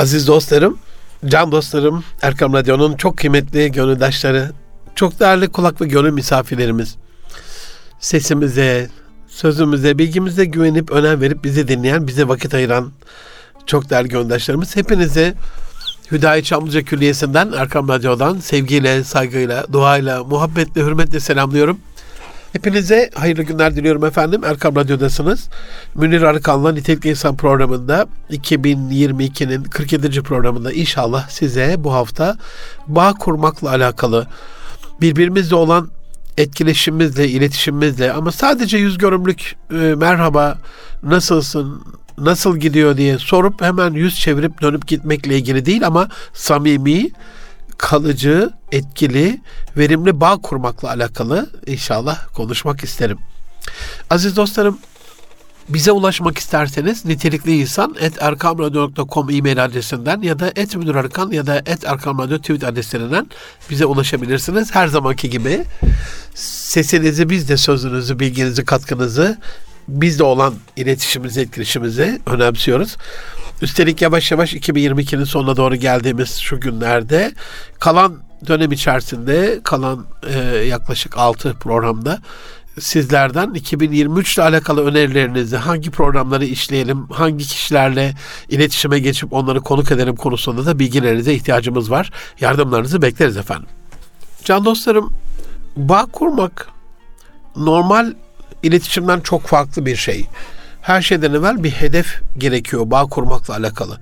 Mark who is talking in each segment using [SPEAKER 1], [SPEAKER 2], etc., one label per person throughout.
[SPEAKER 1] Aziz dostlarım, can dostlarım, Erkam Radyo'nun çok kıymetli gönüldaşları, çok değerli kulak ve gönül misafirlerimiz. Sesimize, sözümüze, bilgimize güvenip önem verip bizi dinleyen, bize vakit ayıran çok değerli gönüldaşlarımız. Hepinize Hüdayi Çamlıca Külliyesi'nden, Erkam Radyo'dan sevgiyle, saygıyla, duayla, muhabbetle, hürmetle selamlıyorum. Hepinize hayırlı günler diliyorum efendim. Erkam Radyo'dasınız. Münir Arıkan'la Nitelikli İnsan programında 2022'nin 47. programında inşallah size bu hafta bağ kurmakla alakalı birbirimizle olan etkileşimimizle, iletişimimizle ama sadece yüz görümlük e, merhaba, nasılsın, nasıl gidiyor diye sorup hemen yüz çevirip dönüp gitmekle ilgili değil ama samimi, kalıcı, etkili, verimli bağ kurmakla alakalı inşallah konuşmak isterim. Aziz dostlarım, bize ulaşmak isterseniz nitelikli insan et erkamradyo.com e-mail adresinden ya da et müdürarkan ya da et erkamradyo tweet adreslerinden bize ulaşabilirsiniz. Her zamanki gibi sesinizi biz de sözünüzü, bilginizi, katkınızı bizde olan iletişimimizi, etkileşimimizi önemsiyoruz. Üstelik yavaş yavaş 2022'nin sonuna doğru geldiğimiz şu günlerde kalan dönem içerisinde kalan e, yaklaşık 6 programda sizlerden 2023 ile alakalı önerilerinizi, hangi programları işleyelim, hangi kişilerle iletişime geçip onları konuk edelim konusunda da bilgilerinize ihtiyacımız var. Yardımlarınızı bekleriz efendim. Can dostlarım, bağ kurmak normal iletişimden çok farklı bir şey. Her şeyden evvel bir hedef gerekiyor bağ kurmakla alakalı.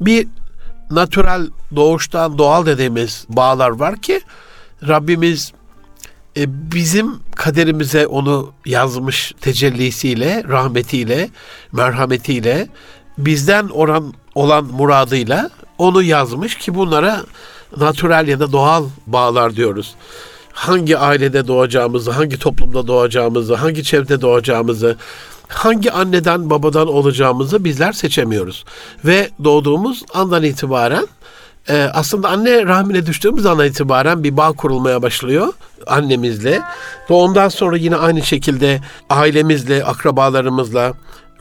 [SPEAKER 1] Bir natürel doğuştan doğal dediğimiz bağlar var ki Rabbimiz e, bizim kaderimize onu yazmış tecellisiyle, rahmetiyle, merhametiyle, bizden oran olan muradıyla onu yazmış ki bunlara natürel ya da doğal bağlar diyoruz. Hangi ailede doğacağımızı, hangi toplumda doğacağımızı, hangi çevrede doğacağımızı, hangi anneden babadan olacağımızı bizler seçemiyoruz. Ve doğduğumuz andan itibaren e, aslında anne rahmine düştüğümüz andan itibaren bir bağ kurulmaya başlıyor annemizle. Ve ondan sonra yine aynı şekilde ailemizle, akrabalarımızla,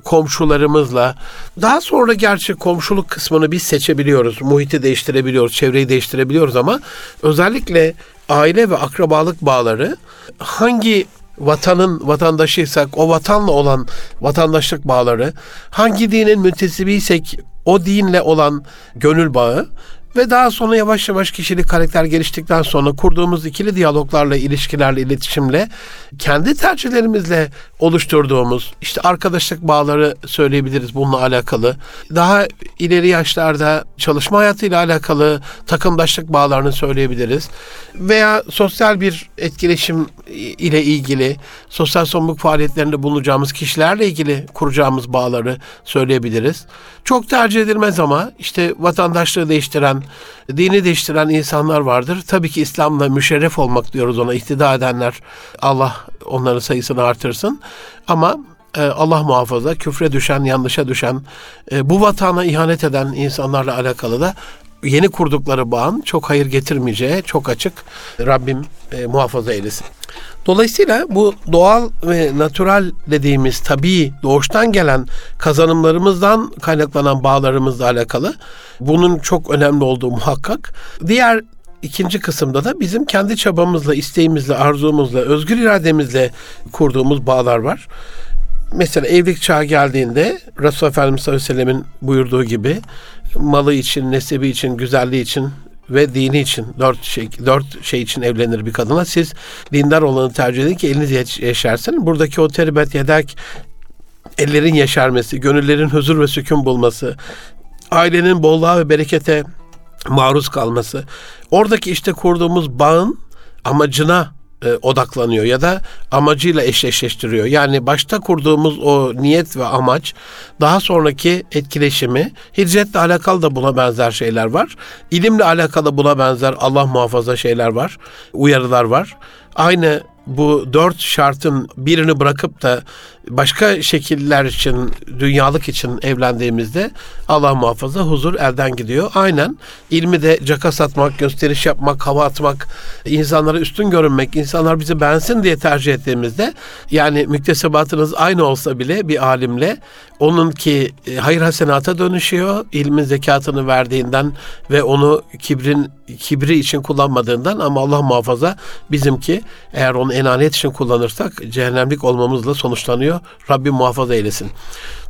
[SPEAKER 1] komşularımızla. Daha sonra gerçi komşuluk kısmını biz seçebiliyoruz. Muhiti değiştirebiliyoruz, çevreyi değiştirebiliyoruz ama özellikle aile ve akrabalık bağları hangi vatanın vatandaşıysak o vatanla olan vatandaşlık bağları, hangi dinin müntesibiysek o dinle olan gönül bağı ve daha sonra yavaş yavaş kişilik karakter geliştikten sonra kurduğumuz ikili diyaloglarla, ilişkilerle, iletişimle kendi tercihlerimizle oluşturduğumuz işte arkadaşlık bağları söyleyebiliriz bununla alakalı. Daha ileri yaşlarda çalışma hayatıyla alakalı takımdaşlık bağlarını söyleyebiliriz. Veya sosyal bir etkileşim ile ilgili sosyal sorumluluk faaliyetlerinde bulunacağımız kişilerle ilgili kuracağımız bağları söyleyebiliriz. Çok tercih edilmez ama işte vatandaşlığı değiştiren, dini değiştiren insanlar vardır. Tabii ki İslam'la müşerref olmak diyoruz ona iktida edenler. Allah onların sayısını artırsın. Ama e, Allah muhafaza küfre düşen, yanlışa düşen, e, bu vatana ihanet eden insanlarla alakalı da yeni kurdukları bağın çok hayır getirmeyeceği çok açık Rabbim e, muhafaza eylesin. Dolayısıyla bu doğal ve natural dediğimiz tabii doğuştan gelen kazanımlarımızdan kaynaklanan bağlarımızla alakalı bunun çok önemli olduğu muhakkak. Diğer ikinci kısımda da bizim kendi çabamızla, isteğimizle, arzumuzla, özgür irademizle kurduğumuz bağlar var. Mesela evlilik çağı geldiğinde Resulullah Efendimiz sallallahu aleyhi ve sellemin buyurduğu gibi malı için, nesebi için, güzelliği için ve dini için dört şey dört şey için evlenir bir kadına. Siz dindar olanı tercih edin ki eliniz yaşarsın. Buradaki o teribet yedek ellerin yeşermesi, gönüllerin huzur ve sükun bulması, ailenin bolluğa ve berekete maruz kalması, oradaki işte kurduğumuz bağın amacına e, odaklanıyor ya da amacıyla eşleştiriyor. Yani başta kurduğumuz o niyet ve amaç daha sonraki etkileşimi hicretle alakalı da buna benzer şeyler var. İlimle alakalı buna benzer Allah muhafaza şeyler var. Uyarılar var. Aynı bu dört şartın birini bırakıp da başka şekiller için, dünyalık için evlendiğimizde Allah muhafaza huzur elden gidiyor. Aynen ilmi de caka satmak, gösteriş yapmak, hava atmak, insanlara üstün görünmek, insanlar bizi beğensin diye tercih ettiğimizde yani müktesebatınız aynı olsa bile bir alimle onunki e, hayır hasenata dönüşüyor. ilmin zekatını verdiğinden ve onu kibrin kibri için kullanmadığından ama Allah muhafaza bizimki eğer onu enanet için kullanırsak cehennemlik olmamızla sonuçlanıyor. Rabbim muhafaza eylesin.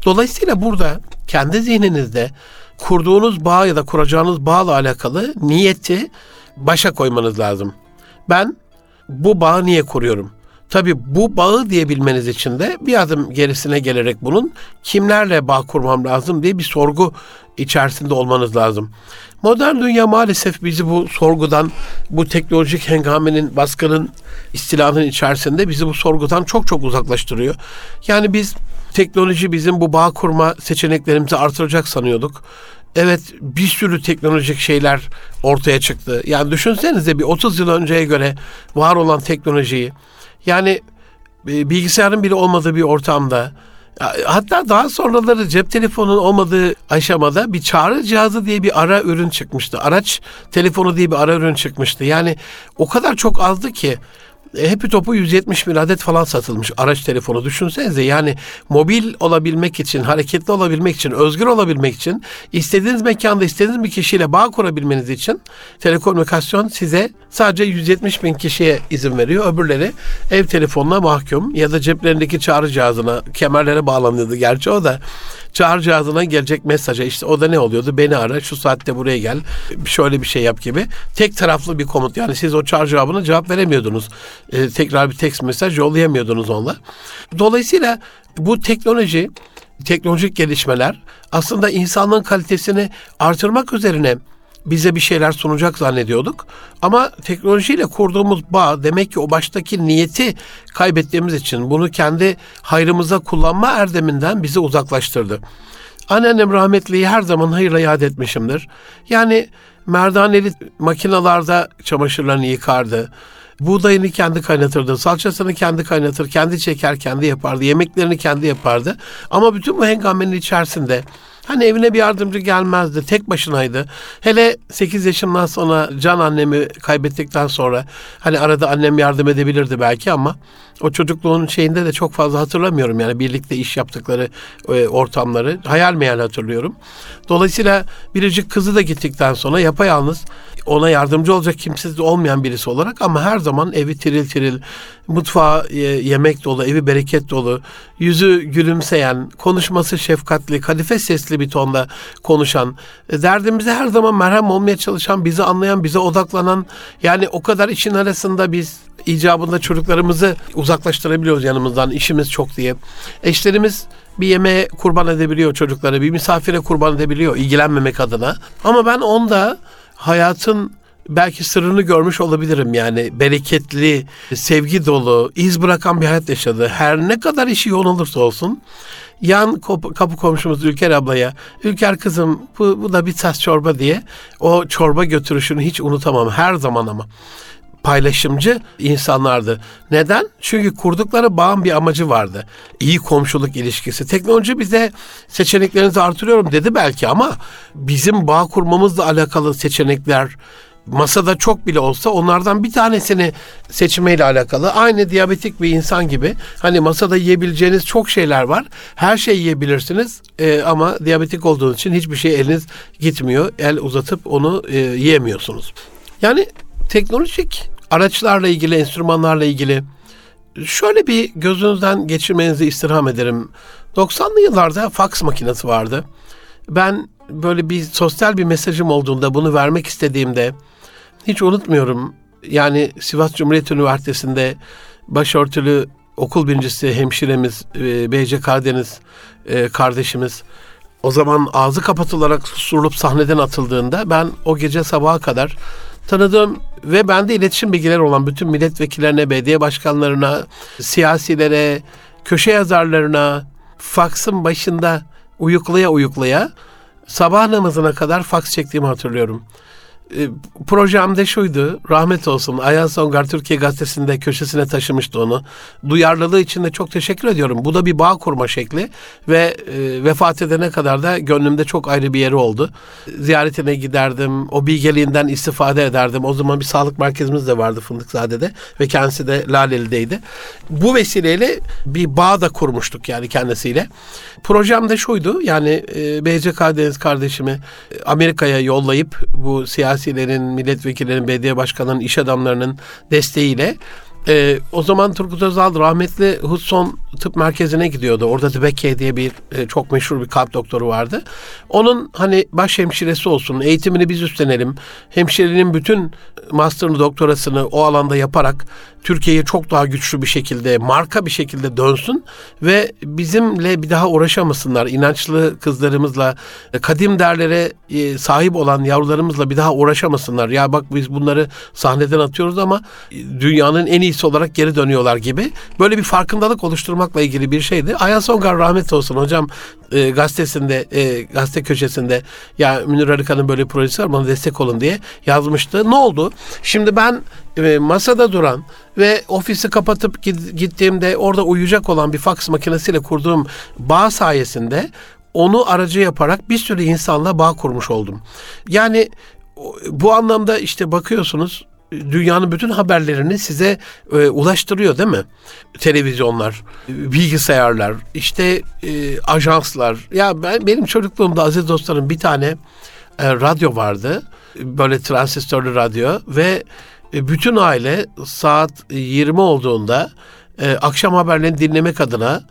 [SPEAKER 1] Dolayısıyla burada kendi zihninizde kurduğunuz bağ ya da kuracağınız bağla alakalı niyeti başa koymanız lazım. Ben bu bağı niye kuruyorum? Tabi bu bağı diyebilmeniz için de bir adım gerisine gelerek bunun kimlerle bağ kurmam lazım diye bir sorgu içerisinde olmanız lazım. Modern dünya maalesef bizi bu sorgudan, bu teknolojik hengamenin, baskının, istilanın içerisinde bizi bu sorgudan çok çok uzaklaştırıyor. Yani biz teknoloji bizim bu bağ kurma seçeneklerimizi artıracak sanıyorduk. Evet bir sürü teknolojik şeyler ortaya çıktı. Yani düşünsenize bir 30 yıl önceye göre var olan teknolojiyi yani e, bilgisayarın bile olmadığı bir ortamda hatta daha sonraları cep telefonunun olmadığı aşamada bir çağrı cihazı diye bir ara ürün çıkmıştı. Araç telefonu diye bir ara ürün çıkmıştı. Yani o kadar çok azdı ki Happy Top'u 170 bin adet falan satılmış. Araç telefonu düşünsenize. Yani mobil olabilmek için, hareketli olabilmek için, özgür olabilmek için, istediğiniz mekanda istediğiniz bir kişiyle bağ kurabilmeniz için telekomünikasyon size sadece 170 bin kişiye izin veriyor. Öbürleri ev telefonuna mahkum ya da ceplerindeki çağrı cihazına, kemerlere bağlanıyordu. Gerçi o da çağrı cihazına gelecek mesaja işte o da ne oluyordu? Beni ara şu saatte buraya gel şöyle bir şey yap gibi. Tek taraflı bir komut yani siz o çağrı cevabına cevap veremiyordunuz. Ee, tekrar bir text mesaj yollayamıyordunuz onunla. Dolayısıyla bu teknoloji teknolojik gelişmeler aslında insanlığın kalitesini artırmak üzerine bize bir şeyler sunacak zannediyorduk. Ama teknolojiyle kurduğumuz bağ demek ki o baştaki niyeti kaybettiğimiz için bunu kendi hayrımıza kullanma erdeminden bizi uzaklaştırdı. Anneannem rahmetliyi her zaman hayırla yad etmişimdir. Yani merdaneli makinalarda çamaşırlarını yıkardı. Buğdayını kendi kaynatırdı, salçasını kendi kaynatır, kendi çeker, kendi yapardı, yemeklerini kendi yapardı. Ama bütün bu hengamenin içerisinde Hani evine bir yardımcı gelmezdi. Tek başınaydı. Hele 8 yaşımdan sonra can annemi kaybettikten sonra hani arada annem yardım edebilirdi belki ama o çocukluğun şeyinde de çok fazla hatırlamıyorum. Yani birlikte iş yaptıkları e, ortamları hayal meyal hatırlıyorum. Dolayısıyla biricik kızı da gittikten sonra yapayalnız ona yardımcı olacak kimsesiz olmayan birisi olarak ama her zaman evi tiril tiril, mutfağı e, yemek dolu, evi bereket dolu, yüzü gülümseyen, konuşması şefkatli, kadife sesli bir tonda konuşan, e, derdimize her zaman merhem olmaya çalışan, bizi anlayan, bize odaklanan, yani o kadar işin arasında biz icabında çocuklarımızı uzaklaştırabiliyoruz yanımızdan işimiz çok diye. Eşlerimiz bir yemeğe kurban edebiliyor çocukları, bir misafire kurban edebiliyor ilgilenmemek adına. Ama ben onda hayatın belki sırrını görmüş olabilirim yani bereketli, sevgi dolu, iz bırakan bir hayat yaşadı. Her ne kadar işi yoğun olursa olsun yan kapı komşumuz Ülker ablaya Ülker kızım bu, bu da bir tas çorba diye o çorba götürüşünü hiç unutamam her zaman ama paylaşımcı insanlardı. Neden? Çünkü kurdukları bağın bir amacı vardı. İyi komşuluk ilişkisi. Teknoloji bize seçeneklerinizi artırıyorum dedi belki ama bizim bağ kurmamızla alakalı seçenekler masada çok bile olsa onlardan bir tanesini seçmeyle alakalı. Aynı diyabetik bir insan gibi hani masada yiyebileceğiniz çok şeyler var. Her şeyi yiyebilirsiniz e, ama diyabetik olduğunuz için hiçbir şey eliniz gitmiyor. El uzatıp onu e, yiyemiyorsunuz. Yani teknolojik araçlarla ilgili, enstrümanlarla ilgili şöyle bir gözünüzden geçirmenizi istirham ederim. 90'lı yıllarda fax makinesi vardı. Ben böyle bir sosyal bir mesajım olduğunda bunu vermek istediğimde hiç unutmuyorum. Yani Sivas Cumhuriyet Üniversitesi'nde başörtülü okul birincisi hemşiremiz e, Beyce Karadeniz e, kardeşimiz o zaman ağzı kapatılarak susturulup sahneden atıldığında ben o gece sabaha kadar tanıdığım ve bende iletişim bilgileri olan bütün milletvekillerine, belediye başkanlarına, siyasilere, köşe yazarlarına, faksın başında uyuklaya uyuklaya sabah namazına kadar faks çektiğimi hatırlıyorum. E, projemde şuydu, rahmet olsun. Ayhan Songar Türkiye Gazetesi'nde köşesine taşımıştı onu. Duyarlılığı için de çok teşekkür ediyorum. Bu da bir bağ kurma şekli ve e, vefat edene kadar da gönlümde çok ayrı bir yeri oldu. Ziyaretine giderdim, o bilgeliğinden istifade ederdim. O zaman bir sağlık merkezimiz de vardı Fındıkzade'de ve kendisi de Laleli'deydi. Bu vesileyle bir bağ da kurmuştuk yani kendisiyle. Projem şuydu, yani e, BC Karadeniz kardeşimi e, Amerika'ya yollayıp bu siyasi siyasilerin, milletvekillerinin, belediye başkanlarının, iş adamlarının desteğiyle e, o zaman Turgut Özal rahmetli Hudson Tıp Merkezi'ne gidiyordu. Orada Debeke diye bir e, çok meşhur bir kalp doktoru vardı. Onun hani baş hemşiresi olsun, eğitimini biz üstlenelim. Hemşirenin bütün master'ını, doktorasını o alanda yaparak Türkiye'ye çok daha güçlü bir şekilde, marka bir şekilde dönsün ve bizimle bir daha uğraşamasınlar. İnançlı kızlarımızla, e, kadim derlere e, sahip olan yavrularımızla bir daha uğraşamasınlar. Ya bak biz bunları sahneden atıyoruz ama e, dünyanın en iyisi olarak geri dönüyorlar gibi. Böyle bir farkındalık oluşturmakla ilgili bir şeydi. Ayhan Songar rahmet olsun hocam e, gazetesinde, e, gazete köşesinde ya Münir Arıkan'ın böyle projesi var bana destek olun diye yazmıştı. Ne oldu? Şimdi ben e, masada duran ve ofisi kapatıp gittiğimde orada uyuyacak olan bir faks makinesiyle kurduğum bağ sayesinde onu aracı yaparak bir sürü insanla bağ kurmuş oldum. Yani bu anlamda işte bakıyorsunuz dünyanın bütün haberlerini size e, ulaştırıyor değil mi? Televizyonlar, bilgisayarlar, işte e, ajanslar. Ya ben benim çocukluğumda aziz dostlarım bir tane e, radyo vardı. Böyle transistörlü radyo ve e, bütün aile saat 20 olduğunda e, akşam haberlerini dinlemek adına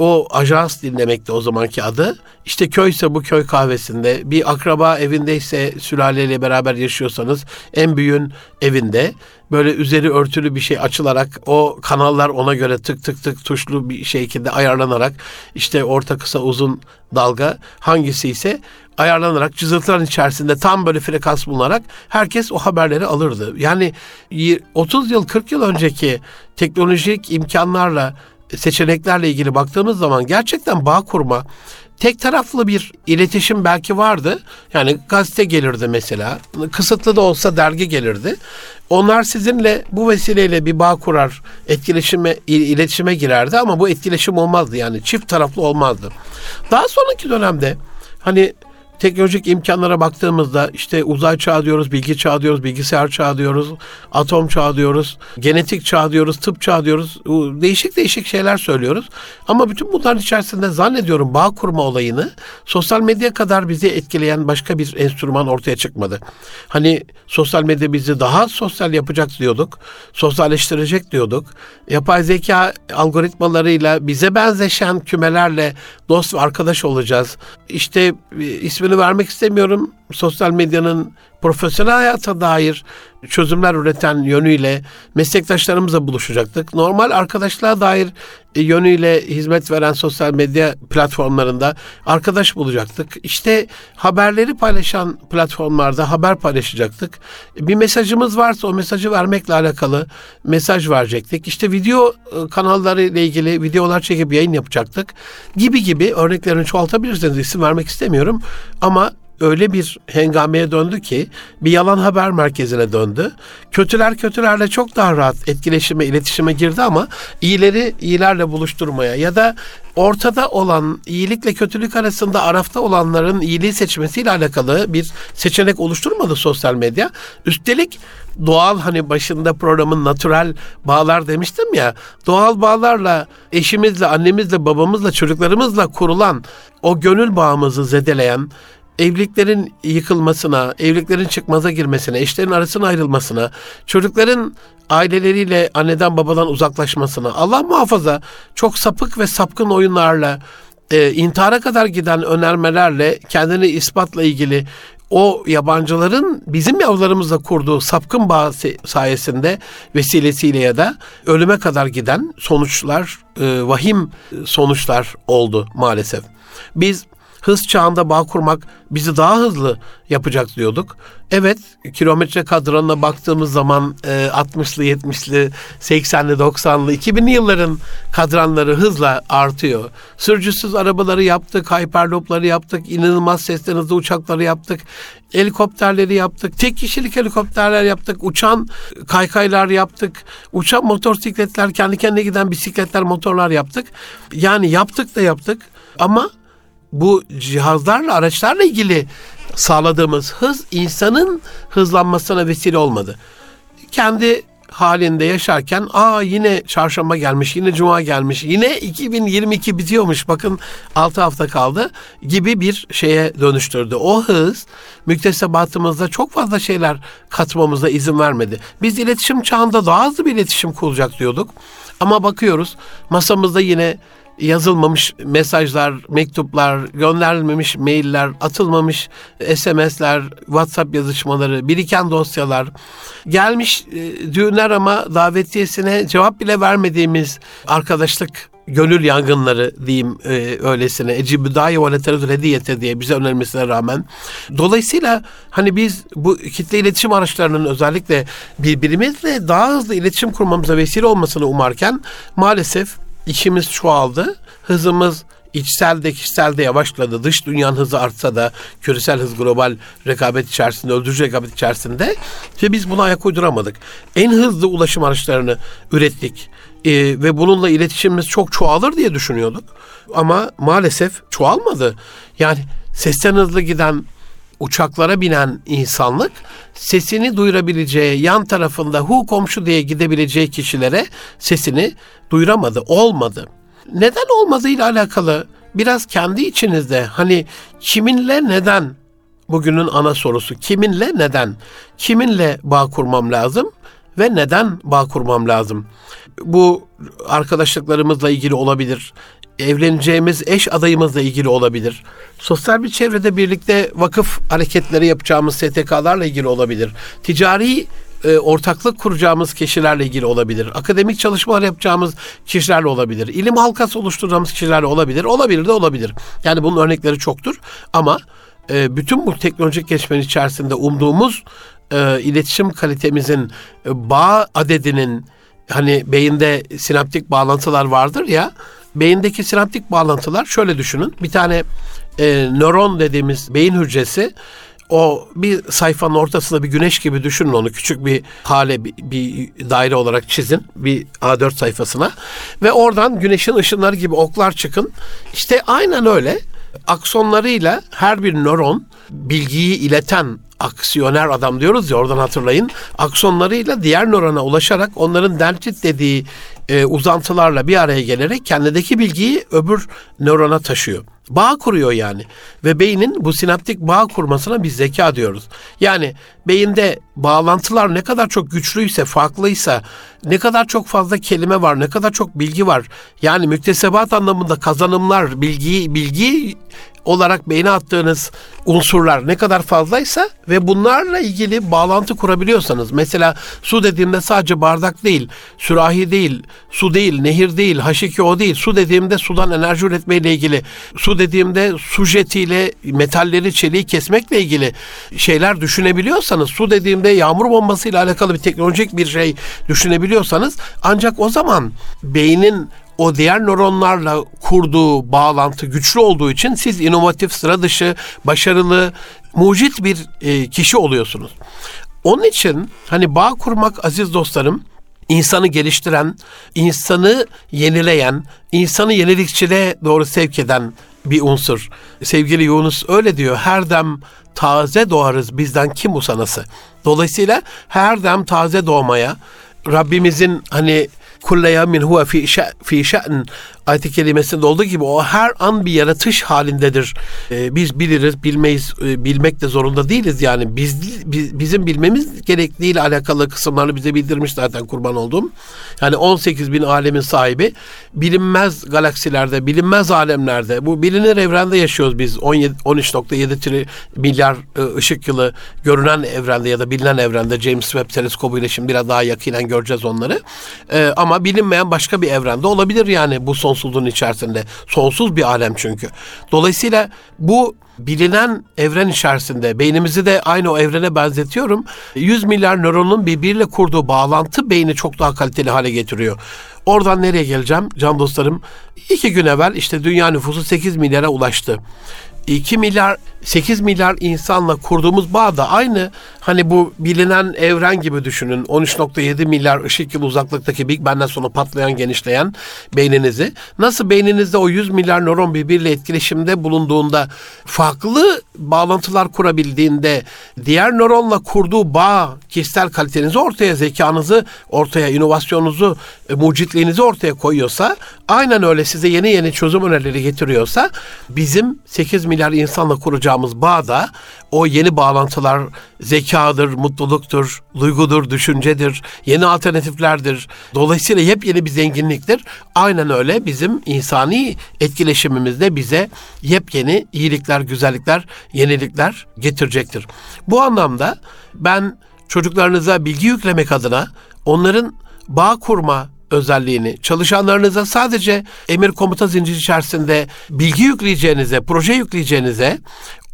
[SPEAKER 1] o ajans dinlemekte o zamanki adı. İşte köyse bu köy kahvesinde, bir akraba evindeyse sülaleyle beraber yaşıyorsanız en büyüğün evinde böyle üzeri örtülü bir şey açılarak o kanallar ona göre tık tık tık tuşlu bir şekilde ayarlanarak işte orta kısa uzun dalga hangisi ise ayarlanarak cızırtıların içerisinde tam böyle frekans bulunarak herkes o haberleri alırdı. Yani 30 yıl 40 yıl önceki teknolojik imkanlarla seçeneklerle ilgili baktığımız zaman gerçekten bağ kurma tek taraflı bir iletişim belki vardı. Yani gazete gelirdi mesela. Kısıtlı da olsa dergi gelirdi. Onlar sizinle bu vesileyle bir bağ kurar, etkileşime, iletişime girerdi ama bu etkileşim olmazdı yani çift taraflı olmazdı. Daha sonraki dönemde hani teknolojik imkanlara baktığımızda işte uzay çağı diyoruz, bilgi çağı diyoruz, bilgisayar çağı diyoruz, atom çağı diyoruz, genetik çağı diyoruz, tıp çağı diyoruz. Değişik değişik şeyler söylüyoruz. Ama bütün bunların içerisinde zannediyorum bağ kurma olayını sosyal medya kadar bizi etkileyen başka bir enstrüman ortaya çıkmadı. Hani sosyal medya bizi daha sosyal yapacak diyorduk. Sosyalleştirecek diyorduk. Yapay zeka algoritmalarıyla bize benzeşen kümelerle dost ve arkadaş olacağız. İşte e, ismini vermek istemiyorum. Sosyal medyanın profesyonel hayata dair çözümler üreten yönüyle meslektaşlarımızla buluşacaktık. Normal arkadaşlığa dair e, yönüyle hizmet veren sosyal medya platformlarında arkadaş bulacaktık. İşte haberleri paylaşan platformlarda haber paylaşacaktık. Bir mesajımız varsa o mesajı vermekle alakalı mesaj verecektik. İşte video e, kanalları ile ilgili videolar çekip yayın yapacaktık. Gibi gibi örneklerini çoğaltabilirsiniz. İsim vermek istemiyorum ama öyle bir hengameye döndü ki bir yalan haber merkezine döndü. Kötüler kötülerle çok daha rahat etkileşime, iletişime girdi ama iyileri iyilerle buluşturmaya ya da ortada olan iyilikle kötülük arasında arafta olanların iyiliği seçmesiyle alakalı bir seçenek oluşturmadı sosyal medya. Üstelik doğal hani başında programın natürel bağlar demiştim ya doğal bağlarla eşimizle, annemizle, babamızla, çocuklarımızla kurulan o gönül bağımızı zedeleyen evliliklerin yıkılmasına, evliliklerin çıkmaza girmesine, eşlerin arasına ayrılmasına, çocukların aileleriyle anneden babadan uzaklaşmasına, Allah muhafaza çok sapık ve sapkın oyunlarla, e, intihara kadar giden önermelerle kendini ispatla ilgili o yabancıların bizim yavrularımızla kurduğu sapkın bağ sayesinde vesilesiyle ya da ölüme kadar giden sonuçlar, e, vahim sonuçlar oldu maalesef. Biz hız çağında bağ kurmak bizi daha hızlı yapacak diyorduk. Evet kilometre kadranına baktığımız zaman e, 60'lı 70'li 80'li 90'lı 2000'li yılların kadranları hızla artıyor. Sürücüsüz arabaları yaptık, hyperloopları yaptık, inanılmaz sesten hızlı uçakları yaptık, helikopterleri yaptık, tek kişilik helikopterler yaptık, uçan kaykaylar yaptık, uçan motosikletler, kendi kendine giden bisikletler, motorlar yaptık. Yani yaptık da yaptık ama bu cihazlarla, araçlarla ilgili sağladığımız hız insanın hızlanmasına vesile olmadı. Kendi halinde yaşarken aa yine çarşamba gelmiş, yine cuma gelmiş, yine 2022 bitiyormuş bakın 6 hafta kaldı gibi bir şeye dönüştürdü. O hız müktesebatımızda çok fazla şeyler katmamıza izin vermedi. Biz iletişim çağında daha hızlı bir iletişim kurulacak diyorduk. Ama bakıyoruz masamızda yine yazılmamış mesajlar, mektuplar, gönderilmemiş mailler, atılmamış SMS'ler, WhatsApp yazışmaları, biriken dosyalar, gelmiş e, düğünler ama davetiyesine cevap bile vermediğimiz arkadaşlık gönül yangınları diyeyim e, öylesine. Ecibü dahi ve leteredül hediyete diye bize önermesine rağmen. Dolayısıyla hani biz bu kitle iletişim araçlarının özellikle birbirimizle daha hızlı iletişim kurmamıza vesile olmasını umarken maalesef işimiz çoğaldı. Hızımız içselde kişiselde yavaşladı. Dış dünyanın hızı artsa da küresel hız global rekabet içerisinde, öldürücü rekabet içerisinde ve biz buna ayak uyduramadık. En hızlı ulaşım araçlarını ürettik. Ee, ve bununla iletişimimiz çok çoğalır diye düşünüyorduk. Ama maalesef çoğalmadı. Yani sesten hızlı giden uçaklara binen insanlık sesini duyurabileceği yan tarafında hu komşu diye gidebileceği kişilere sesini duyuramadı, olmadı. Neden olmadığıyla alakalı biraz kendi içinizde hani kiminle neden bugünün ana sorusu kiminle neden kiminle bağ kurmam lazım ve neden bağ kurmam lazım? Bu arkadaşlıklarımızla ilgili olabilir evleneceğimiz eş adayımızla ilgili olabilir. Sosyal bir çevrede birlikte vakıf hareketleri yapacağımız STK'larla ilgili olabilir. Ticari e, ortaklık kuracağımız kişilerle ilgili olabilir. Akademik çalışmalar yapacağımız kişilerle olabilir. İlim halkası oluşturacağımız kişilerle olabilir. Olabilir de olabilir. Yani bunun örnekleri çoktur. Ama e, bütün bu teknolojik gelişmenin içerisinde umduğumuz e, iletişim kalitemizin e, bağ adedinin hani beyinde sinaptik bağlantılar vardır ya beyindeki sinaptik bağlantılar şöyle düşünün. Bir tane e, nöron dediğimiz beyin hücresi o bir sayfanın ortasında bir güneş gibi düşünün onu küçük bir hale bir, bir daire olarak çizin bir A4 sayfasına ve oradan güneşin ışınları gibi oklar çıkın. İşte aynen öyle aksonlarıyla her bir nöron bilgiyi ileten aksiyoner adam diyoruz ya oradan hatırlayın. Aksonlarıyla diğer nörona ulaşarak onların dendrit dediği e, uzantılarla bir araya gelerek kendideki bilgiyi öbür nörona taşıyor. Bağ kuruyor yani. Ve beynin bu sinaptik bağ kurmasına biz zeka diyoruz. Yani beyinde bağlantılar ne kadar çok güçlüyse, farklıysa, ne kadar çok fazla kelime var, ne kadar çok bilgi var. Yani müktesebat anlamında kazanımlar, bilgi, bilgi olarak beyne attığınız unsurlar ne kadar fazlaysa ve bunlarla ilgili bağlantı kurabiliyorsanız mesela su dediğimde sadece bardak değil, sürahi değil, su değil, nehir değil, H2O değil. Su dediğimde sudan enerji üretmeyle ilgili, su dediğimde su jetiyle metalleri, çeliği kesmekle ilgili şeyler düşünebiliyorsanız, su dediğimde yağmur bombasıyla alakalı bir teknolojik bir şey düşünebiliyorsanız ancak o zaman beynin o diğer nöronlarla kurduğu bağlantı güçlü olduğu için siz inovatif, sıra dışı, başarılı, mucit bir e, kişi oluyorsunuz. Onun için hani bağ kurmak aziz dostlarım insanı geliştiren, insanı yenileyen, insanı yenilikçiliğe doğru sevk eden bir unsur. Sevgili Yunus öyle diyor. Her dem taze doğarız bizden kim usanası. Dolayısıyla her dem taze doğmaya Rabbimizin hani كل يوم هو في شأن, في شأن ayet-i kerimesinde olduğu gibi o her an bir yaratış halindedir. Ee, biz biliriz, bilmeyiz, e, bilmek de zorunda değiliz yani. Biz, biz bizim bilmemiz gerektiğiyle alakalı kısımlarını bize bildirmiş zaten kurban olduğum. Yani 18 bin alemin sahibi bilinmez galaksilerde, bilinmez alemlerde, bu bilinir evrende yaşıyoruz biz. 13.7 milyar e, ışık yılı görünen evrende ya da bilinen evrende James Webb teleskobu ile şimdi biraz daha yakinen göreceğiz onları. Ee, ama bilinmeyen başka bir evrende olabilir yani bu sonsuz sonsuzluğun içerisinde. Sonsuz bir alem çünkü. Dolayısıyla bu bilinen evren içerisinde beynimizi de aynı o evrene benzetiyorum. 100 milyar nöronun birbiriyle kurduğu bağlantı beyni çok daha kaliteli hale getiriyor. Oradan nereye geleceğim can dostlarım? İki gün evvel işte dünya nüfusu 8 milyara ulaştı. 2 milyar 8 milyar insanla kurduğumuz bağ da aynı hani bu bilinen evren gibi düşünün. 13.7 milyar ışık yılı uzaklıktaki Big Bang'den sonra patlayan genişleyen beyninizi. Nasıl beyninizde o 100 milyar nöron birbiriyle etkileşimde bulunduğunda farklı bağlantılar kurabildiğinde diğer nöronla kurduğu bağ kişisel kalitenizi ortaya, zekanızı ortaya, inovasyonunuzu, e, mucitliğinizi ortaya koyuyorsa aynen öyle size yeni yeni çözüm önerileri getiriyorsa bizim 8 milyar insanla kuracağımız bağ da o yeni bağlantılar zekadır, mutluluktur, duygudur, düşüncedir, yeni alternatiflerdir. Dolayısıyla yepyeni bir zenginliktir. Aynen öyle bizim insani etkileşimimizde bize yepyeni iyilikler, güzellikler, yenilikler getirecektir. Bu anlamda ben çocuklarınıza bilgi yüklemek adına onların bağ kurma özelliğini çalışanlarınıza sadece emir komuta zinciri içerisinde bilgi yükleyeceğinize, proje yükleyeceğinize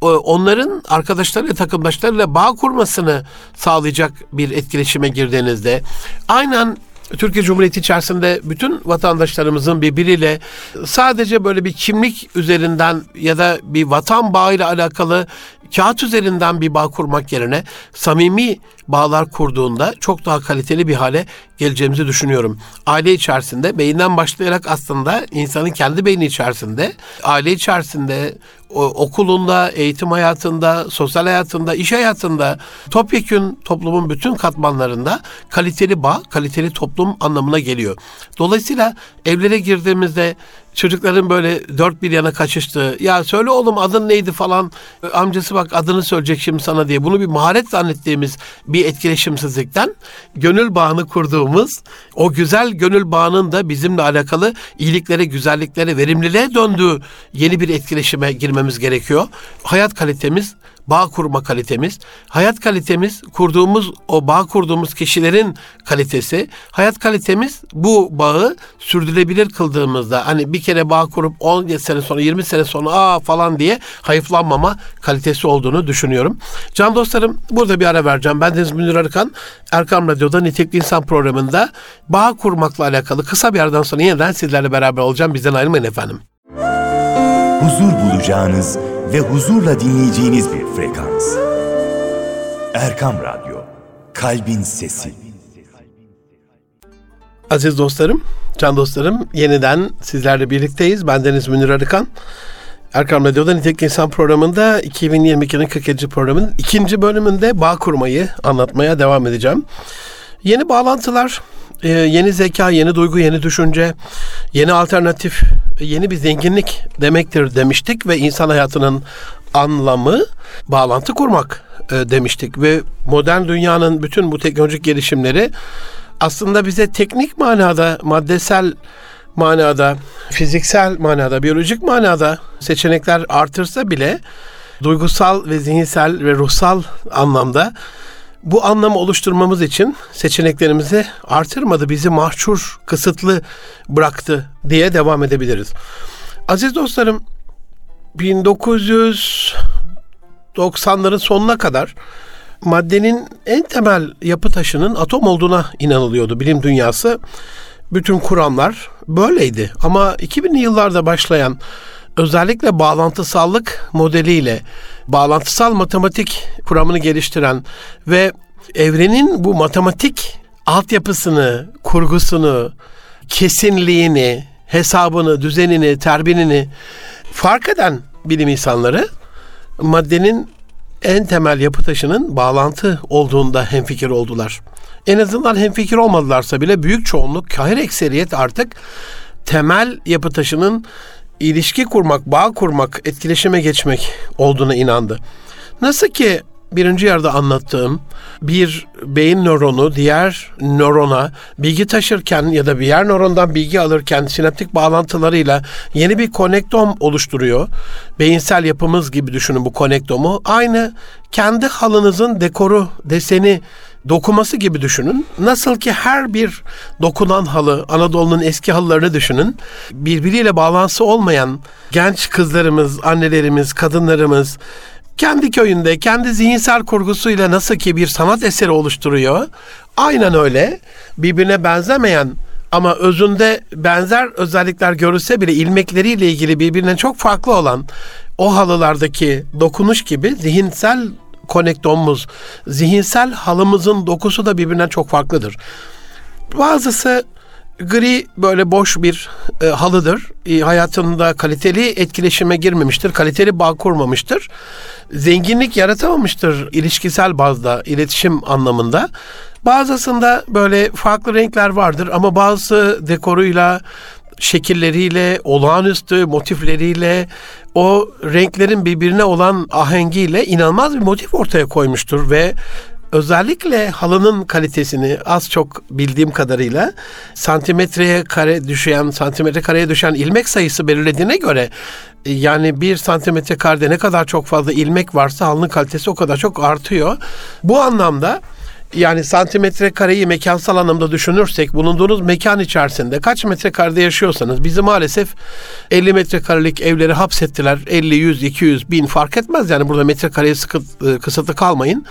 [SPEAKER 1] onların arkadaşlarıyla, takımdaşlarıyla bağ kurmasını sağlayacak bir etkileşime girdiğinizde aynen Türkiye Cumhuriyeti içerisinde bütün vatandaşlarımızın birbiriyle sadece böyle bir kimlik üzerinden ya da bir vatan bağıyla alakalı kağıt üzerinden bir bağ kurmak yerine samimi bağlar kurduğunda çok daha kaliteli bir hale geleceğimizi düşünüyorum. Aile içerisinde beyinden başlayarak aslında insanın kendi beyni içerisinde, aile içerisinde, okulunda, eğitim hayatında, sosyal hayatında, iş hayatında, topyekün toplumun bütün katmanlarında kaliteli bağ, kaliteli toplum anlamına geliyor. Dolayısıyla evlere girdiğimizde çocukların böyle dört bir yana kaçıştığı, ya söyle oğlum adın neydi? falan, amcası bak adını söyleyecek şimdi sana diye. Bunu bir maharet zannettiğimiz bir etkileşimsizlikten gönül bağını kurduğumuz o güzel gönül bağının da bizimle alakalı iyiliklere, güzelliklere, verimliliğe döndüğü yeni bir etkileşime girmemiz gerekiyor. Hayat kalitemiz bağ kurma kalitemiz, hayat kalitemiz kurduğumuz o bağ kurduğumuz kişilerin kalitesi, hayat kalitemiz bu bağı sürdürülebilir kıldığımızda hani bir kere bağ kurup 10 sene sonra 20 sene sonra aa falan diye hayıflanmama kalitesi olduğunu düşünüyorum. Can dostlarım burada bir ara vereceğim. Ben Deniz Münir Arıkan. Erkam Radyo'da Nitekli İnsan programında bağ kurmakla alakalı kısa bir aradan sonra yeniden sizlerle beraber olacağım. Bizden ayrılmayın efendim.
[SPEAKER 2] Huzur bulacağınız ve huzurla dinleyeceğiniz bir frekans. Erkam Radyo, Kalbin Sesi.
[SPEAKER 1] Aziz dostlarım, can dostlarım, yeniden sizlerle birlikteyiz. Ben Deniz Münir Arıkan. Erkam Radyo'da Nitekli İnsan programında 2022'nin 40. programının ikinci bölümünde bağ kurmayı anlatmaya devam edeceğim. Yeni bağlantılar, e, yeni zeka, yeni duygu, yeni düşünce, yeni alternatif, yeni bir zenginlik demektir demiştik ve insan hayatının anlamı bağlantı kurmak e, demiştik. Ve modern dünyanın bütün bu teknolojik gelişimleri aslında bize teknik manada, maddesel manada, fiziksel manada, biyolojik manada seçenekler artırsa bile duygusal ve zihinsel ve ruhsal anlamda bu anlamı oluşturmamız için seçeneklerimizi artırmadı, bizi mahçur, kısıtlı bıraktı diye devam edebiliriz. Aziz dostlarım, 1990'ların sonuna kadar maddenin en temel yapı taşının atom olduğuna inanılıyordu bilim dünyası. Bütün kuramlar böyleydi. Ama 2000'li yıllarda başlayan özellikle bağlantısallık modeliyle bağlantısal matematik kuramını geliştiren ve evrenin bu matematik altyapısını, kurgusunu, kesinliğini, hesabını, düzenini, terbinini fark eden bilim insanları maddenin en temel yapı taşının bağlantı olduğunda hemfikir oldular. En azından hemfikir olmadılarsa bile büyük çoğunluk, kahir ekseriyet artık temel yapı taşının ilişki kurmak, bağ kurmak, etkileşime geçmek olduğuna inandı. Nasıl ki birinci yarıda anlattığım bir beyin nöronu diğer nörona bilgi taşırken ya da diğer nörondan bilgi alırken sinaptik bağlantılarıyla yeni bir konektom oluşturuyor. Beyinsel yapımız gibi düşünün bu konektomu. Aynı kendi halınızın dekoru, deseni dokuması gibi düşünün. Nasıl ki her bir dokunan halı, Anadolu'nun eski halılarını düşünün. Birbiriyle bağlantısı olmayan genç kızlarımız, annelerimiz, kadınlarımız kendi köyünde, kendi zihinsel kurgusuyla nasıl ki bir sanat eseri oluşturuyor. Aynen öyle birbirine benzemeyen ama özünde benzer özellikler görülse bile ilmekleriyle ilgili birbirinden çok farklı olan o halılardaki dokunuş gibi zihinsel konektomumuz, zihinsel halımızın dokusu da birbirinden çok farklıdır. Bazısı gri böyle boş bir e, halıdır. E, hayatında kaliteli etkileşime girmemiştir, kaliteli bağ kurmamıştır. Zenginlik yaratamamıştır ilişkisel bazda, iletişim anlamında. Bazısında böyle farklı renkler vardır ama bazı dekoruyla, şekilleriyle, olağanüstü motifleriyle, o renklerin birbirine olan ahengiyle inanılmaz bir motif ortaya koymuştur ve özellikle halının kalitesini az çok bildiğim kadarıyla santimetreye kare düşen, santimetre kareye düşen ilmek sayısı belirlediğine göre yani bir santimetre karede ne kadar çok fazla ilmek varsa halının kalitesi o kadar çok artıyor. Bu anlamda yani santimetre kareyi mekansal anlamda düşünürsek bulunduğunuz mekan içerisinde kaç metrekarede yaşıyorsanız bizi maalesef 50 metrekarelik evleri hapsettiler. 50, 100, 200, 1000 fark etmez yani burada metrekareye sıkı, e, kısıtlı kalmayın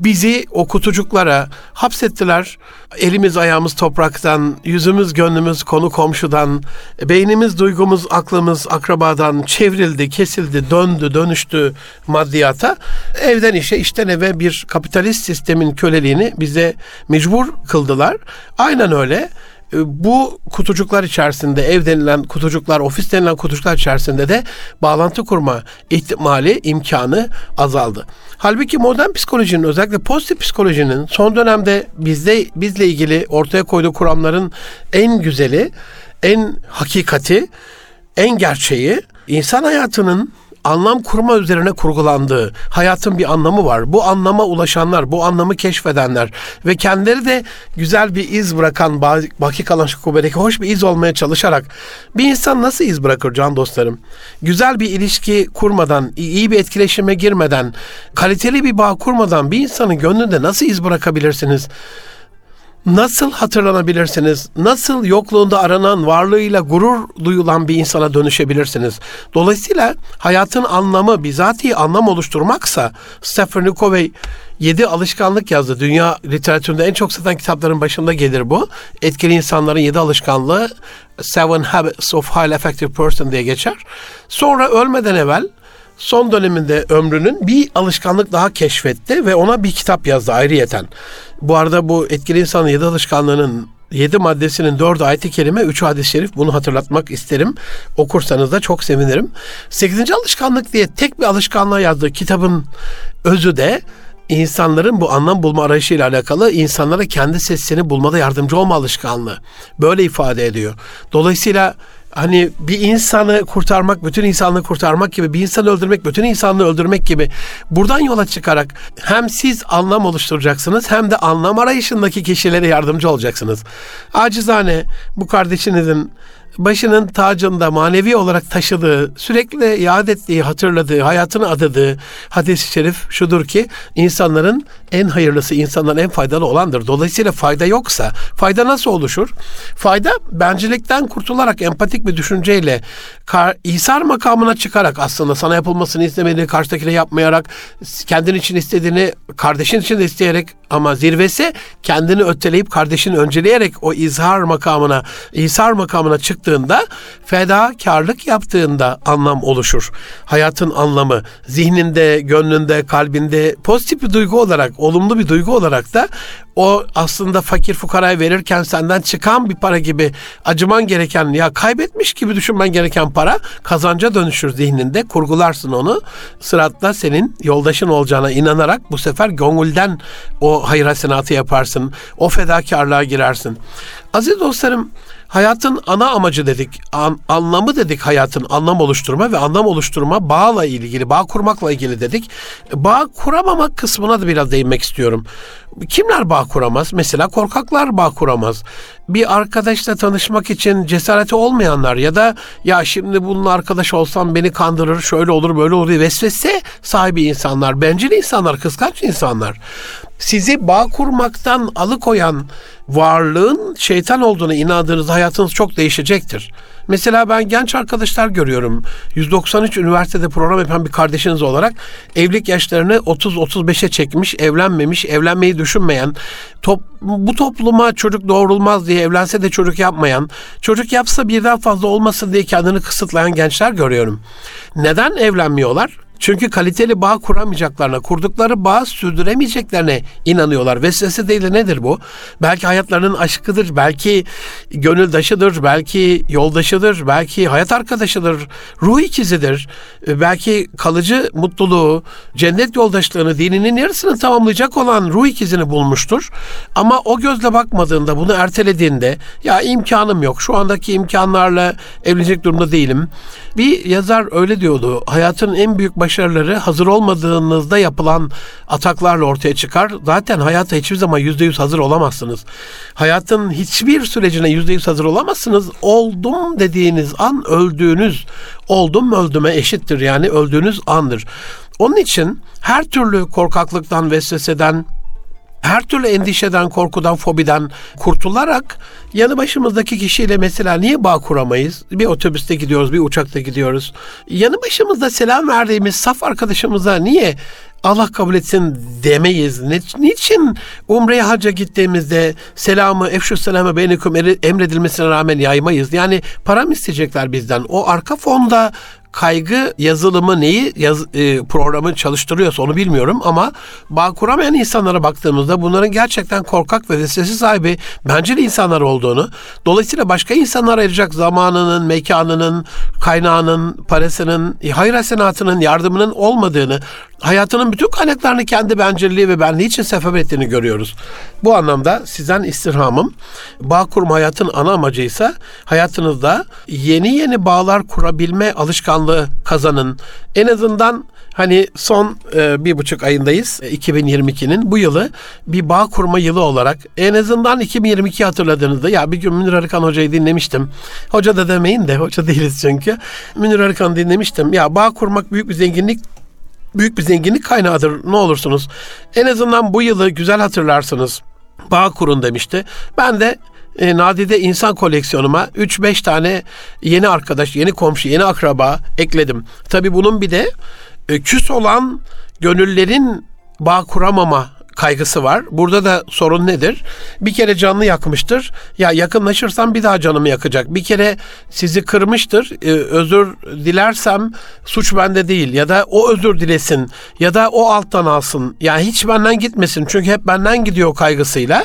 [SPEAKER 1] bizi o kutucuklara hapsettiler. Elimiz ayağımız topraktan, yüzümüz gönlümüz konu komşudan, beynimiz duygumuz aklımız akrabadan çevrildi, kesildi, döndü, dönüştü maddiyata. Evden işe, işten eve bir kapitalist sistemin köleliğini bize mecbur kıldılar. Aynen öyle bu kutucuklar içerisinde ev denilen kutucuklar, ofis denilen kutucuklar içerisinde de bağlantı kurma ihtimali, imkanı azaldı. Halbuki modern psikolojinin özellikle pozitif psikolojinin son dönemde bizde bizle ilgili ortaya koyduğu kuramların en güzeli, en hakikati, en gerçeği insan hayatının anlam kurma üzerine kurgulandığı, hayatın bir anlamı var. Bu anlama ulaşanlar, bu anlamı keşfedenler ve kendileri de güzel bir iz bırakan Baki Kalan Şukube'deki hoş bir iz olmaya çalışarak bir insan nasıl iz bırakır can dostlarım? Güzel bir ilişki kurmadan, iyi bir etkileşime girmeden, kaliteli bir bağ kurmadan bir insanın gönlünde nasıl iz bırakabilirsiniz? Nasıl hatırlanabilirsiniz? Nasıl yokluğunda aranan, varlığıyla gurur duyulan bir insana dönüşebilirsiniz? Dolayısıyla hayatın anlamı bizatihi anlam oluşturmaksa Stephen Covey yedi alışkanlık yazdı. Dünya literatüründe en çok satan kitapların başında gelir bu. Etkili insanların yedi alışkanlığı Seven Habits of Highly Effective Person diye geçer. Sonra ölmeden evvel son döneminde ömrünün bir alışkanlık daha keşfetti ve ona bir kitap yazdı ayrıyeten. Bu arada bu etkili insanın yedi alışkanlığının yedi maddesinin dördü ayet-i kerime, üçü hadis-i şerif. Bunu hatırlatmak isterim. Okursanız da çok sevinirim. Sekizinci alışkanlık diye tek bir alışkanlığa yazdığı kitabın özü de insanların bu anlam bulma arayışıyla alakalı insanlara kendi sesini bulmada yardımcı olma alışkanlığı. Böyle ifade ediyor. Dolayısıyla hani bir insanı kurtarmak, bütün insanlığı kurtarmak gibi, bir insanı öldürmek, bütün insanlığı öldürmek gibi buradan yola çıkarak hem siz anlam oluşturacaksınız hem de anlam arayışındaki kişilere yardımcı olacaksınız. Acizane bu kardeşinizin başının tacında manevi olarak taşıdığı, sürekli yad ettiği, hatırladığı, hayatını adadığı hadis-i şerif şudur ki insanların en hayırlısı, insanların en faydalı olandır. Dolayısıyla fayda yoksa fayda nasıl oluşur? Fayda bencillikten kurtularak empatik bir düşünceyle kar, makamına çıkarak aslında sana yapılmasını istemediğini karşıdakine yapmayarak kendin için istediğini kardeşin için de isteyerek ama zirvesi kendini öteleyip kardeşini önceleyerek o izhar makamına, İsar makamına çıktığında fedakarlık yaptığında anlam oluşur. Hayatın anlamı zihninde, gönlünde, kalbinde pozitif bir duygu olarak, olumlu bir duygu olarak da o aslında fakir fukaraya verirken senden çıkan bir para gibi acıman gereken ya kaybetmiş gibi düşünmen gereken para kazanca dönüşür zihninde. Kurgularsın onu. Sıratta senin yoldaşın olacağına inanarak bu sefer gönülden o hayır hasenatı yaparsın. O fedakarlığa girersin. Aziz dostlarım Hayatın ana amacı dedik, an, anlamı dedik hayatın anlam oluşturma ve anlam oluşturma bağla ilgili, bağ kurmakla ilgili dedik. Bağ kuramamak kısmına da biraz değinmek istiyorum. Kimler bağ kuramaz? Mesela korkaklar bağ kuramaz. Bir arkadaşla tanışmak için cesareti olmayanlar ya da ya şimdi bununla arkadaş olsam beni kandırır, şöyle olur, böyle olur diye vesvese sahibi insanlar, bencil insanlar, kıskanç insanlar. Sizi bağ kurmaktan alıkoyan varlığın şeytan olduğunu inandığınız hayatınız çok değişecektir. Mesela ben genç arkadaşlar görüyorum. 193 üniversitede program yapan bir kardeşiniz olarak evlilik yaşlarını 30-35'e çekmiş, evlenmemiş, evlenmeyi düşünmeyen, top, bu topluma çocuk doğurulmaz diye evlense de çocuk yapmayan, çocuk yapsa birden fazla olmasın diye kendini kısıtlayan gençler görüyorum. Neden evlenmiyorlar? Çünkü kaliteli bağ kuramayacaklarına, kurdukları bağ sürdüremeyeceklerine inanıyorlar. Vesvese değil de nedir bu? Belki hayatlarının aşkıdır, belki gönüldaşıdır, belki yoldaşıdır, belki hayat arkadaşıdır, ruh ikizidir. Belki kalıcı mutluluğu, cennet yoldaşlığını, dininin yarısını tamamlayacak olan ruh ikizini bulmuştur. Ama o gözle bakmadığında, bunu ertelediğinde, ya imkanım yok, şu andaki imkanlarla evlenecek durumda değilim. Bir yazar öyle diyordu, hayatın en büyük baş başarıları hazır olmadığınızda yapılan ataklarla ortaya çıkar. Zaten hayata hiçbir zaman yüzde yüz hazır olamazsınız. Hayatın hiçbir sürecine yüzde yüz hazır olamazsınız. Oldum dediğiniz an öldüğünüz, oldum öldüme eşittir. Yani öldüğünüz andır. Onun için her türlü korkaklıktan, vesveseden, her türlü endişeden, korkudan, fobiden kurtularak yanı başımızdaki kişiyle mesela niye bağ kuramayız? Bir otobüste gidiyoruz, bir uçakta gidiyoruz. Yanı başımızda selam verdiğimiz saf arkadaşımıza niye Allah kabul etsin demeyiz. Niçin Umre'ye hacca gittiğimizde selamı, efşu selamı beynikum emredilmesine rağmen yaymayız? Yani para mı isteyecekler bizden? O arka fonda kaygı yazılımı neyi yaz, e, programı çalıştırıyorsa onu bilmiyorum ama bağ kuramayan insanlara baktığımızda bunların gerçekten korkak ve vesvese sahibi bencil insanlar olduğunu dolayısıyla başka insanlar ayıracak zamanının, mekanının, kaynağının, parasının, hayır hasenatının, yardımının olmadığını hayatının bütün kaynaklarını kendi bencilliği ve benliği için sefer ettiğini görüyoruz. Bu anlamda sizden istirhamım bağ kurma hayatın ana amacıysa hayatınızda yeni yeni bağlar kurabilme alışkanlığı kazanın. En azından hani son e, bir buçuk ayındayız 2022'nin e, bu yılı bir bağ kurma yılı olarak en azından 2022 hatırladığınızda ya bir gün Münir Arıkan Hoca'yı dinlemiştim. Hoca da demeyin de hoca değiliz çünkü. Münir Arıkan'ı dinlemiştim. Ya bağ kurmak büyük bir zenginlik büyük bir zenginlik kaynağıdır ne olursunuz. En azından bu yılı güzel hatırlarsınız. Bağ kurun demişti. Ben de e, nadide insan koleksiyonuma 3-5 tane yeni arkadaş, yeni komşu, yeni akraba ekledim. Tabii bunun bir de e, küs olan gönüllerin bağ kuramama kaygısı var. Burada da sorun nedir? Bir kere canını yakmıştır. Ya yakınlaşırsam bir daha canımı yakacak. Bir kere sizi kırmıştır. Ee, özür dilersem suç bende değil ya da o özür dilesin ya da o alttan alsın. Yani hiç benden gitmesin. Çünkü hep benden gidiyor kaygısıyla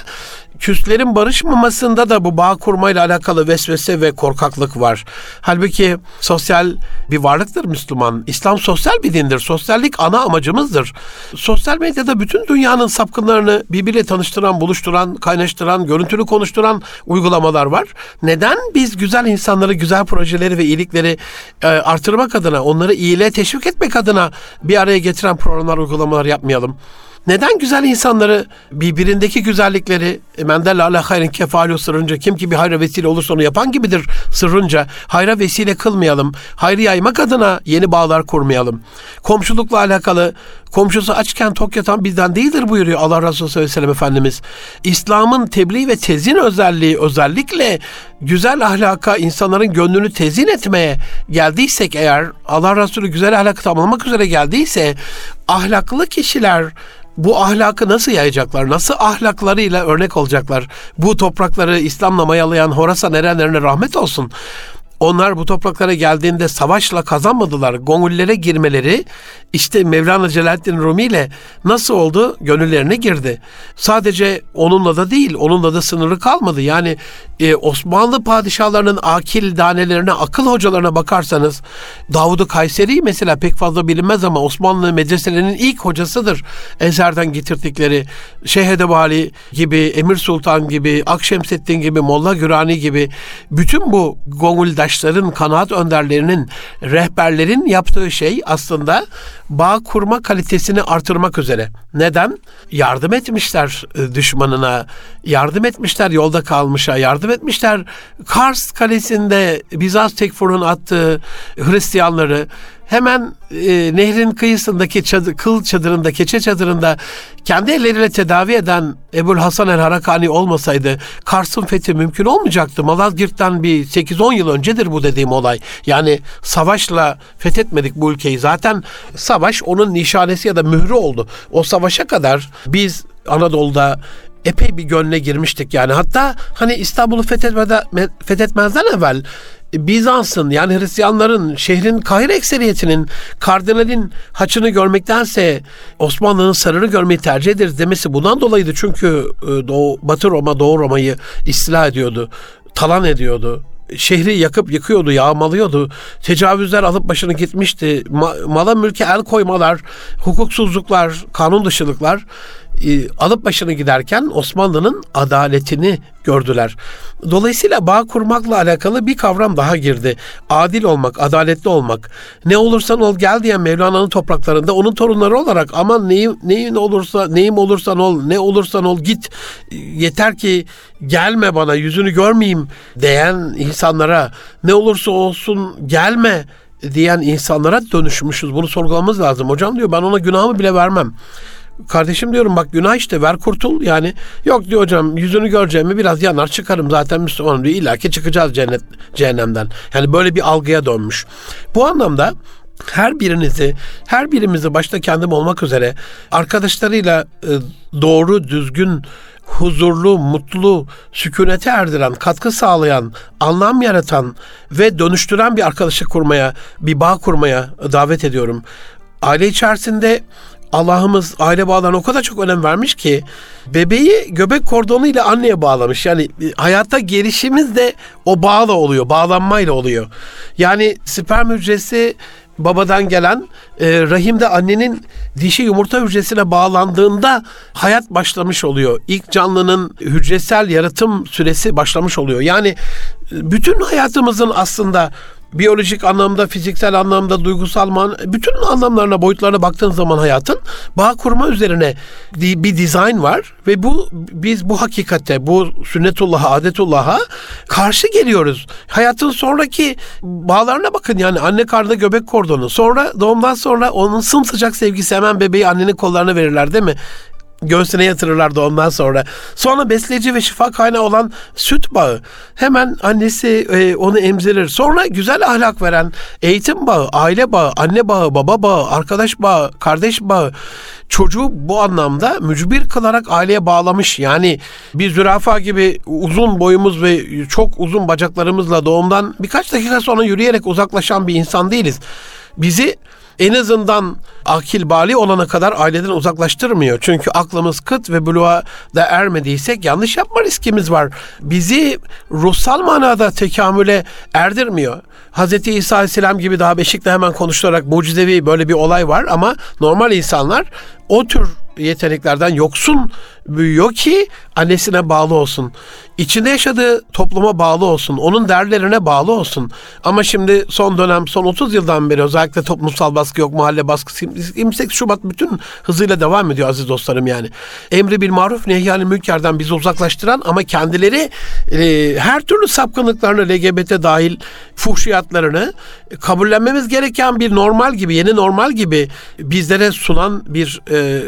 [SPEAKER 1] küslerin barışmamasında da bu bağ kurmayla alakalı vesvese ve korkaklık var. Halbuki sosyal bir varlıktır Müslüman. İslam sosyal bir dindir. Sosyallik ana amacımızdır. Sosyal medyada bütün dünyanın sapkınlarını birbiriyle tanıştıran, buluşturan, kaynaştıran, görüntülü konuşturan uygulamalar var. Neden biz güzel insanları, güzel projeleri ve iyilikleri e, artırmak adına, onları iyiliğe teşvik etmek adına bir araya getiren programlar, uygulamalar yapmayalım? Neden güzel insanları birbirindeki güzellikleri e, Mendel ala hayrin kefalu sırrınca kim ki bir hayra vesile olursa onu yapan gibidir sırrınca hayra vesile kılmayalım. Hayrı yaymak adına yeni bağlar kurmayalım. Komşulukla alakalı komşusu açken tok yatan bizden değildir buyuruyor Allah Resulü sallallahu aleyhi ve sellem Efendimiz. İslam'ın tebliğ ve tezin özelliği özellikle güzel ahlaka insanların gönlünü tezin etmeye geldiysek eğer Allah Resulü güzel ahlakı tamamlamak üzere geldiyse ahlaklı kişiler bu ahlakı nasıl yayacaklar? Nasıl ahlaklarıyla örnek olacaklar? Bu toprakları İslam'la mayalayan Horasan erenlerine rahmet olsun. Onlar bu topraklara geldiğinde savaşla kazanmadılar. Gongullere girmeleri işte Mevlana Celaleddin Rumi ile nasıl oldu? Gönüllerine girdi. Sadece onunla da değil, onunla da sınırı kalmadı. Yani e, Osmanlı padişahlarının akil danelerine, akıl hocalarına bakarsanız Davud-u Kayseri mesela pek fazla bilinmez ama Osmanlı medreselerinin ilk hocasıdır. Ezer'den getirdikleri Şeyh Edebali gibi, Emir Sultan gibi, Akşemseddin gibi, Molla Gürani gibi bütün bu gonguldaşların, kanaat önderlerinin, rehberlerin yaptığı şey aslında bağ kurma kalitesini artırmak üzere. Neden? Yardım etmişler e, düşmanına, yardım etmişler yolda kalmışa, yardım etmişler Kars Kalesi'nde Bizans Tekfur'un attığı Hristiyanları hemen e, nehrin kıyısındaki çadır, kıl çadırında, keçe çadırında kendi elleriyle tedavi eden Ebul Hasan el Harakani olmasaydı Kars'ın fethi mümkün olmayacaktı. Malazgirt'ten bir 8-10 yıl öncedir bu dediğim olay. Yani savaşla fethetmedik bu ülkeyi. Zaten savaş onun nişanesi ya da mührü oldu. O savaşa kadar biz Anadolu'da epey bir gönle girmiştik yani. Hatta hani İstanbul'u fethetmeden, fethetmezden evvel Bizans'ın yani Hristiyanların şehrin Kahire ekseriyetinin kardinalin haçını görmektense Osmanlı'nın sarını görmeyi tercih ederiz demesi bundan dolayıydı. Çünkü e, Doğu, Batı Roma Doğu Roma'yı istila ediyordu, talan ediyordu şehri yakıp yıkıyordu, yağmalıyordu. Tecavüzler alıp başını gitmişti. Ma- mala mülke el koymalar, hukuksuzluklar, kanun dışılıklar e, alıp başını giderken Osmanlı'nın adaletini gördüler. Dolayısıyla bağ kurmakla alakalı bir kavram daha girdi. Adil olmak, adaletli olmak. Ne olursan ol gel diyen Mevlana'nın topraklarında onun torunları olarak aman neyim, neyin olursa neyim olursan ol, ne olursan ol git. Yeter ki gelme bana yüzünü görmeyeyim diyen insanlara ne olursa olsun gelme diyen insanlara dönüşmüşüz. Bunu sorgulamamız lazım. Hocam diyor ben ona günahımı bile vermem. Kardeşim diyorum bak günah işte ver kurtul yani. Yok diyor hocam yüzünü göreceğimi biraz yanar çıkarım zaten Müslümanım diyor. İlla ki çıkacağız cennet, cehennemden. Yani böyle bir algıya dönmüş. Bu anlamda her birinizi, her birimizi başta kendim olmak üzere arkadaşlarıyla e, doğru, düzgün, huzurlu, mutlu, sükunete erdiren, katkı sağlayan, anlam yaratan ve dönüştüren bir arkadaşlık kurmaya, bir bağ kurmaya davet ediyorum. Aile içerisinde Allah'ımız aile bağlarına o kadar çok önem vermiş ki bebeği göbek kordonu ile anneye bağlamış. Yani e, hayatta gelişimiz de o bağla oluyor, bağlanmayla oluyor. Yani sperm hücresi babadan gelen e, rahimde annenin dişi yumurta hücresine bağlandığında hayat başlamış oluyor. İlk canlının hücresel yaratım süresi başlamış oluyor. Yani e, bütün hayatımızın aslında biyolojik anlamda, fiziksel anlamda, duygusal man bütün anlamlarına, boyutlarına baktığın zaman hayatın bağ kurma üzerine bir dizayn var ve bu biz bu hakikate, bu sünnetullah'a, adetullah'a karşı geliyoruz. Hayatın sonraki bağlarına bakın yani anne karnında göbek kordonu. Sonra doğumdan sonra onun sımsıcak sevgisi hemen bebeği annenin kollarına verirler değil mi? Göğsüne yatırırlardı ondan sonra. Sonra besleyici ve şifa kaynağı olan süt bağı. Hemen annesi e, onu emzirir. Sonra güzel ahlak veren eğitim bağı, aile bağı, anne bağı, baba bağı, arkadaş bağı, kardeş bağı. Çocuğu bu anlamda mücbir kılarak aileye bağlamış. Yani bir zürafa gibi uzun boyumuz ve çok uzun bacaklarımızla doğumdan birkaç dakika sonra yürüyerek uzaklaşan bir insan değiliz. Bizi en azından akil bali olana kadar aileden uzaklaştırmıyor. Çünkü aklımız kıt ve buluğa da ermediysek yanlış yapma riskimiz var. Bizi ruhsal manada tekamüle erdirmiyor. Hz. İsa Aleyhisselam gibi daha Beşik'te hemen konuşularak mucizevi böyle bir olay var ama normal insanlar o tür yeteneklerden yoksun büyüyor ki annesine bağlı olsun. İçinde yaşadığı topluma bağlı olsun. Onun değerlerine bağlı olsun. Ama şimdi son dönem, son 30 yıldan beri özellikle toplumsal baskı yok, mahalle baskısı. 28 Şubat bütün hızıyla devam ediyor aziz dostlarım yani. Emri bil maruf nehyani mülkerden bizi uzaklaştıran ama kendileri e, her türlü sapkınlıklarını LGBT dahil fuhşiyatlarını kabullenmemiz gereken bir normal gibi, yeni normal gibi bizlere sunan bir e,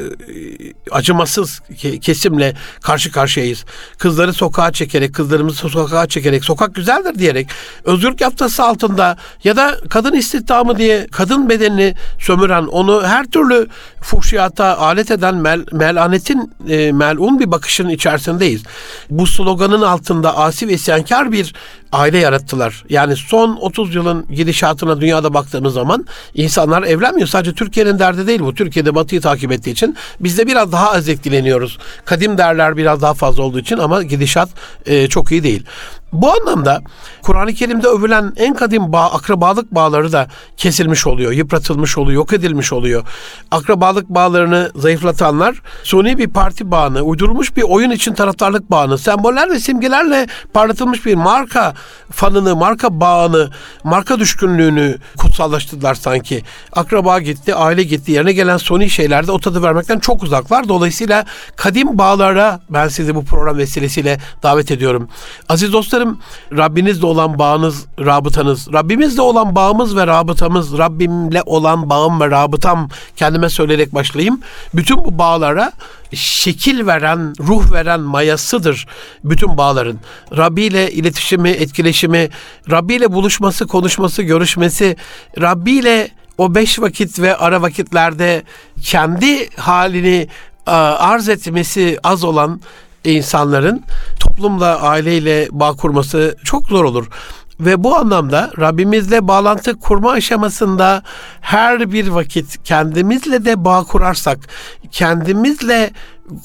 [SPEAKER 1] acımasız kesimle karşı karşıyayız. Kızları sokağa çekerek, kızlarımızı sokağa çekerek, sokak güzeldir diyerek, özgürlük yaftası altında ya da kadın istihdamı diye kadın bedenini sömüren, onu her türlü fuhşiyata alet eden mel, melanetin e, melun bir bakışın içerisindeyiz. Bu sloganın altında asi ve isyankar bir aile yarattılar. Yani son 30 yılın gidişatına dünyada baktığımız zaman insanlar evlenmiyor. Sadece Türkiye'nin derdi değil bu. Türkiye'de batıyı takip ettiği için biz de biraz daha az etkileniyoruz. Kadim derler biraz daha fazla olduğu için ama gidişat e, çok iyi değil. Bu anlamda Kur'an-ı Kerim'de övülen en kadim bağ, akrabalık bağları da kesilmiş oluyor, yıpratılmış oluyor, yok edilmiş oluyor. Akrabalık bağlarını zayıflatanlar suni bir parti bağını, uydurulmuş bir oyun için taraftarlık bağını, semboller ve simgelerle parlatılmış bir marka fanını, marka bağını, marka düşkünlüğünü kutsallaştırdılar sanki. Akraba gitti, aile gitti, yerine gelen suni şeylerde o tadı vermekten çok uzaklar. Dolayısıyla kadim bağlara ben sizi bu program vesilesiyle davet ediyorum. Aziz dostlarım, Rabbinizle olan bağınız, rabıtanız, Rabbimizle olan bağımız ve rabıtamız, Rabbimle olan bağım ve rabıtam kendime söyleyerek başlayayım. Bütün bu bağlara şekil veren, ruh veren mayasıdır bütün bağların. Rabbi ile iletişimi, etkileşimi, Rabbi ile buluşması, konuşması, görüşmesi, Rabbi ile o beş vakit ve ara vakitlerde kendi halini arz etmesi az olan insanların toplumla, aileyle bağ kurması çok zor olur. Ve bu anlamda Rabbimizle bağlantı kurma aşamasında her bir vakit kendimizle de bağ kurarsak, kendimizle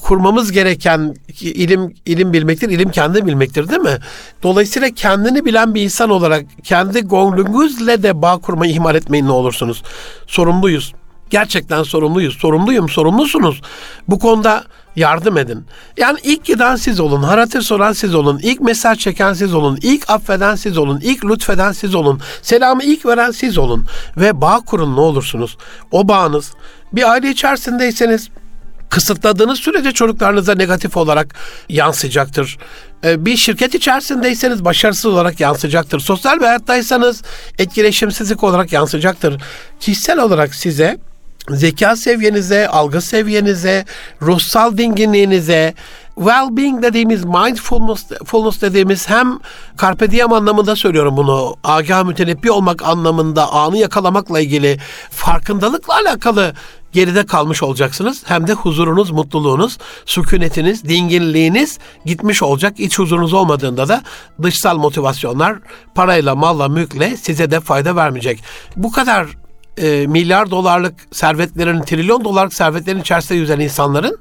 [SPEAKER 1] kurmamız gereken ilim ilim bilmektir, ilim kendi bilmektir değil mi? Dolayısıyla kendini bilen bir insan olarak kendi gönlünüzle de bağ kurmayı ihmal etmeyin ne olursunuz. Sorumluyuz. Gerçekten sorumluyuz. Sorumluyum, sorumlusunuz. Bu konuda yardım edin. Yani ilk giden siz olun, haratır soran siz olun, ilk mesaj çeken siz olun, ilk affeden siz olun, ilk lütfeden siz olun, selamı ilk veren siz olun ve bağ kurun ne olursunuz. O bağınız bir aile içerisindeyseniz kısıtladığınız sürece çocuklarınıza negatif olarak yansıyacaktır. Ee, bir şirket içerisindeyseniz başarısız olarak yansıyacaktır. Sosyal bir hayattaysanız etkileşimsizlik olarak yansıyacaktır. Kişisel olarak size zeka seviyenize, algı seviyenize, ruhsal dinginliğinize, well-being dediğimiz, mindfulness dediğimiz hem carpe diem anlamında söylüyorum bunu, agah mütenebbi olmak anlamında anı yakalamakla ilgili farkındalıkla alakalı geride kalmış olacaksınız. Hem de huzurunuz, mutluluğunuz, sükunetiniz, dinginliğiniz gitmiş olacak. İç huzurunuz olmadığında da dışsal motivasyonlar parayla, malla, mülkle size de fayda vermeyecek. Bu kadar e, milyar dolarlık servetlerin, trilyon dolarlık servetlerin içerisinde yüzen insanların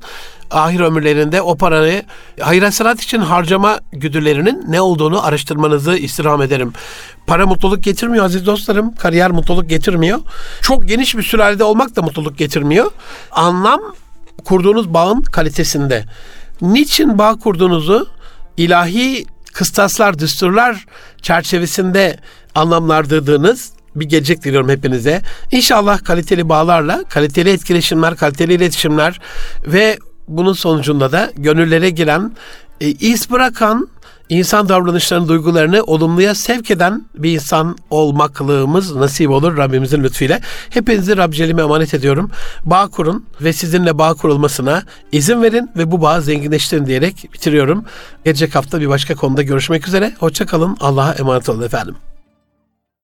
[SPEAKER 1] ahir ömürlerinde o parayı hayır sanat için harcama güdülerinin ne olduğunu araştırmanızı istirham ederim. Para mutluluk getirmiyor aziz dostlarım. Kariyer mutluluk getirmiyor. Çok geniş bir sülalede olmak da mutluluk getirmiyor. Anlam kurduğunuz bağın kalitesinde. Niçin bağ kurduğunuzu ilahi kıstaslar, düsturlar çerçevesinde anlamlandırdığınız bir gelecek diliyorum hepinize. İnşallah kaliteli bağlarla, kaliteli etkileşimler, kaliteli iletişimler ve bunun sonucunda da gönüllere giren, e, iz bırakan, insan davranışlarını, duygularını olumluya sevk eden bir insan olmaklığımız nasip olur Rabbimizin lütfuyla. Hepinizi Rab Celim'e emanet ediyorum. Bağ kurun ve sizinle bağ kurulmasına izin verin ve bu bağı zenginleştirin diyerek bitiriyorum. Gelecek hafta bir başka konuda görüşmek üzere. Hoşçakalın. Allah'a emanet olun efendim.